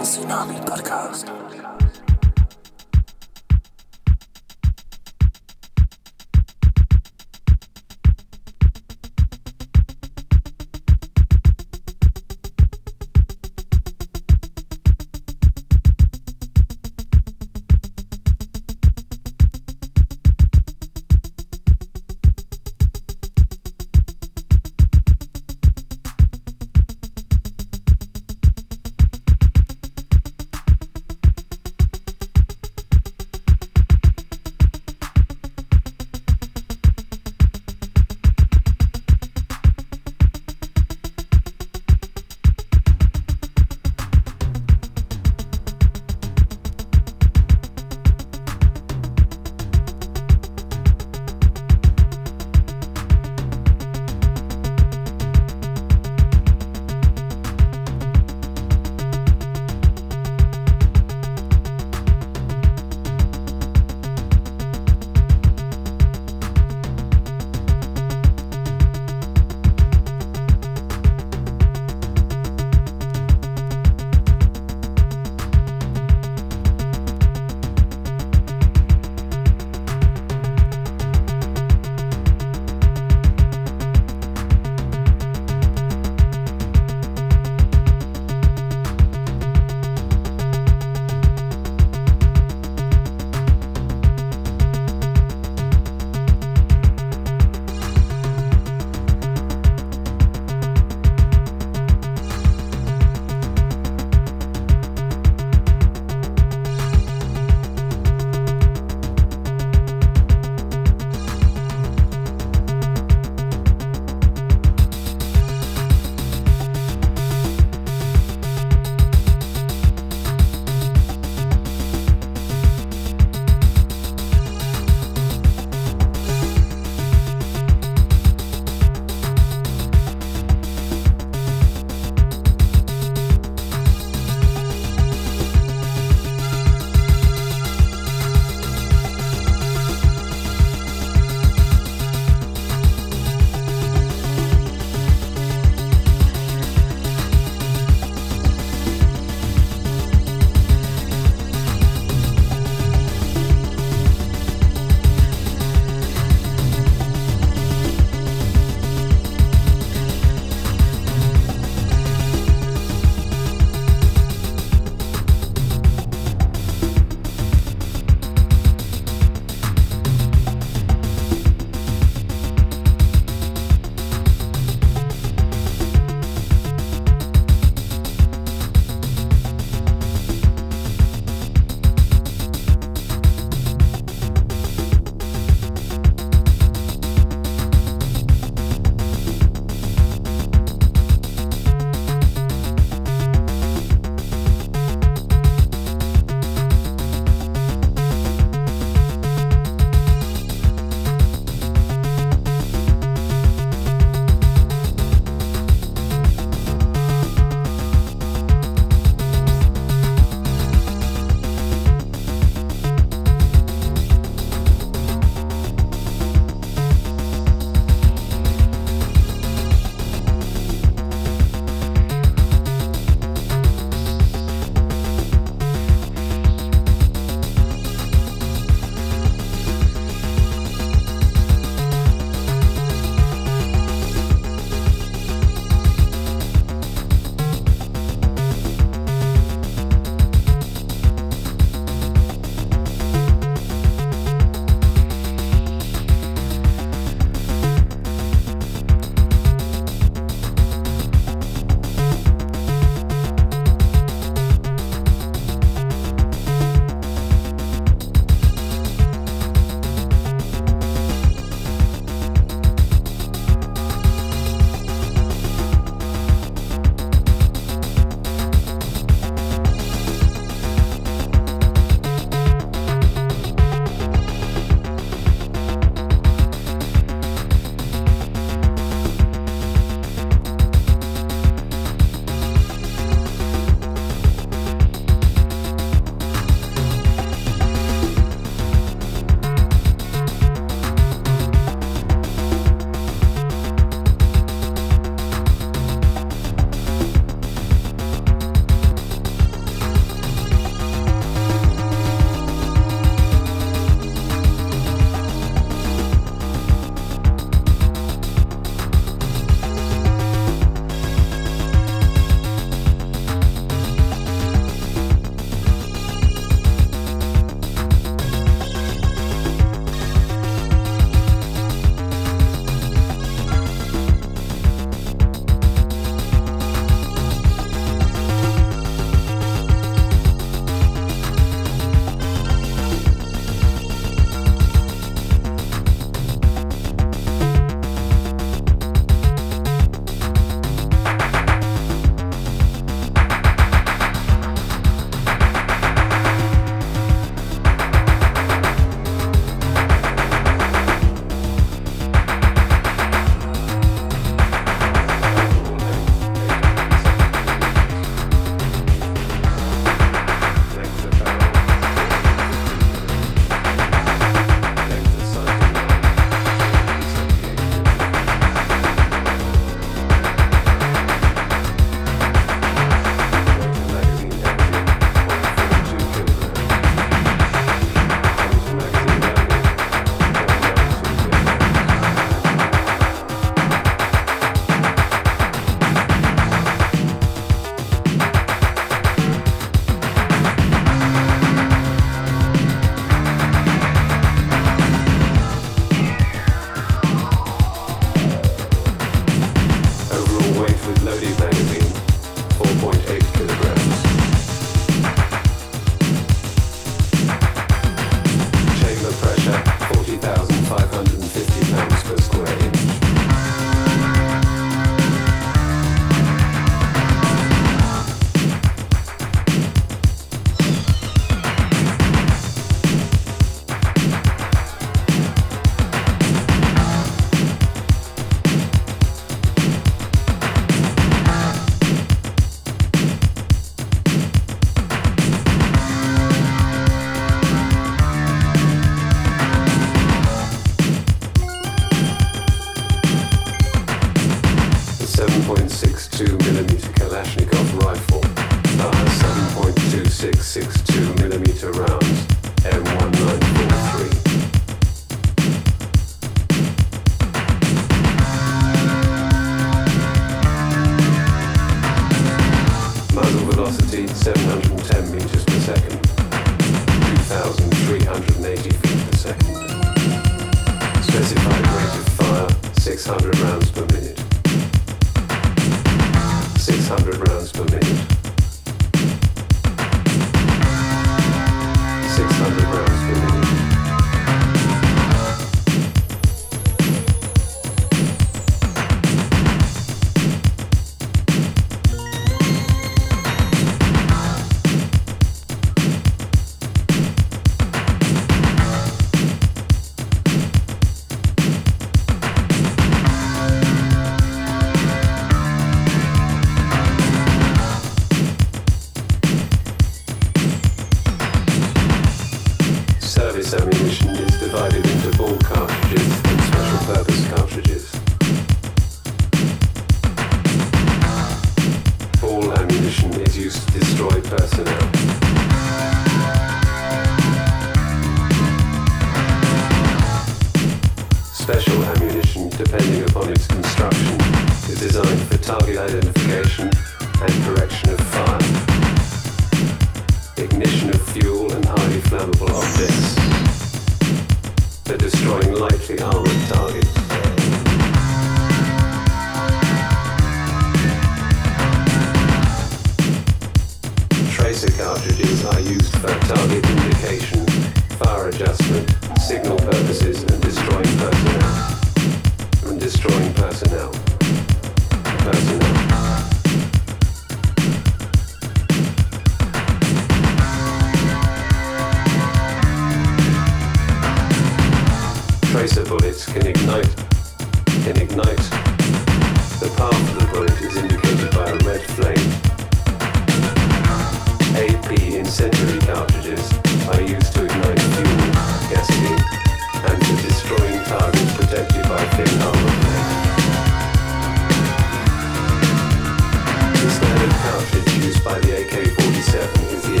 Tsunami Podcast.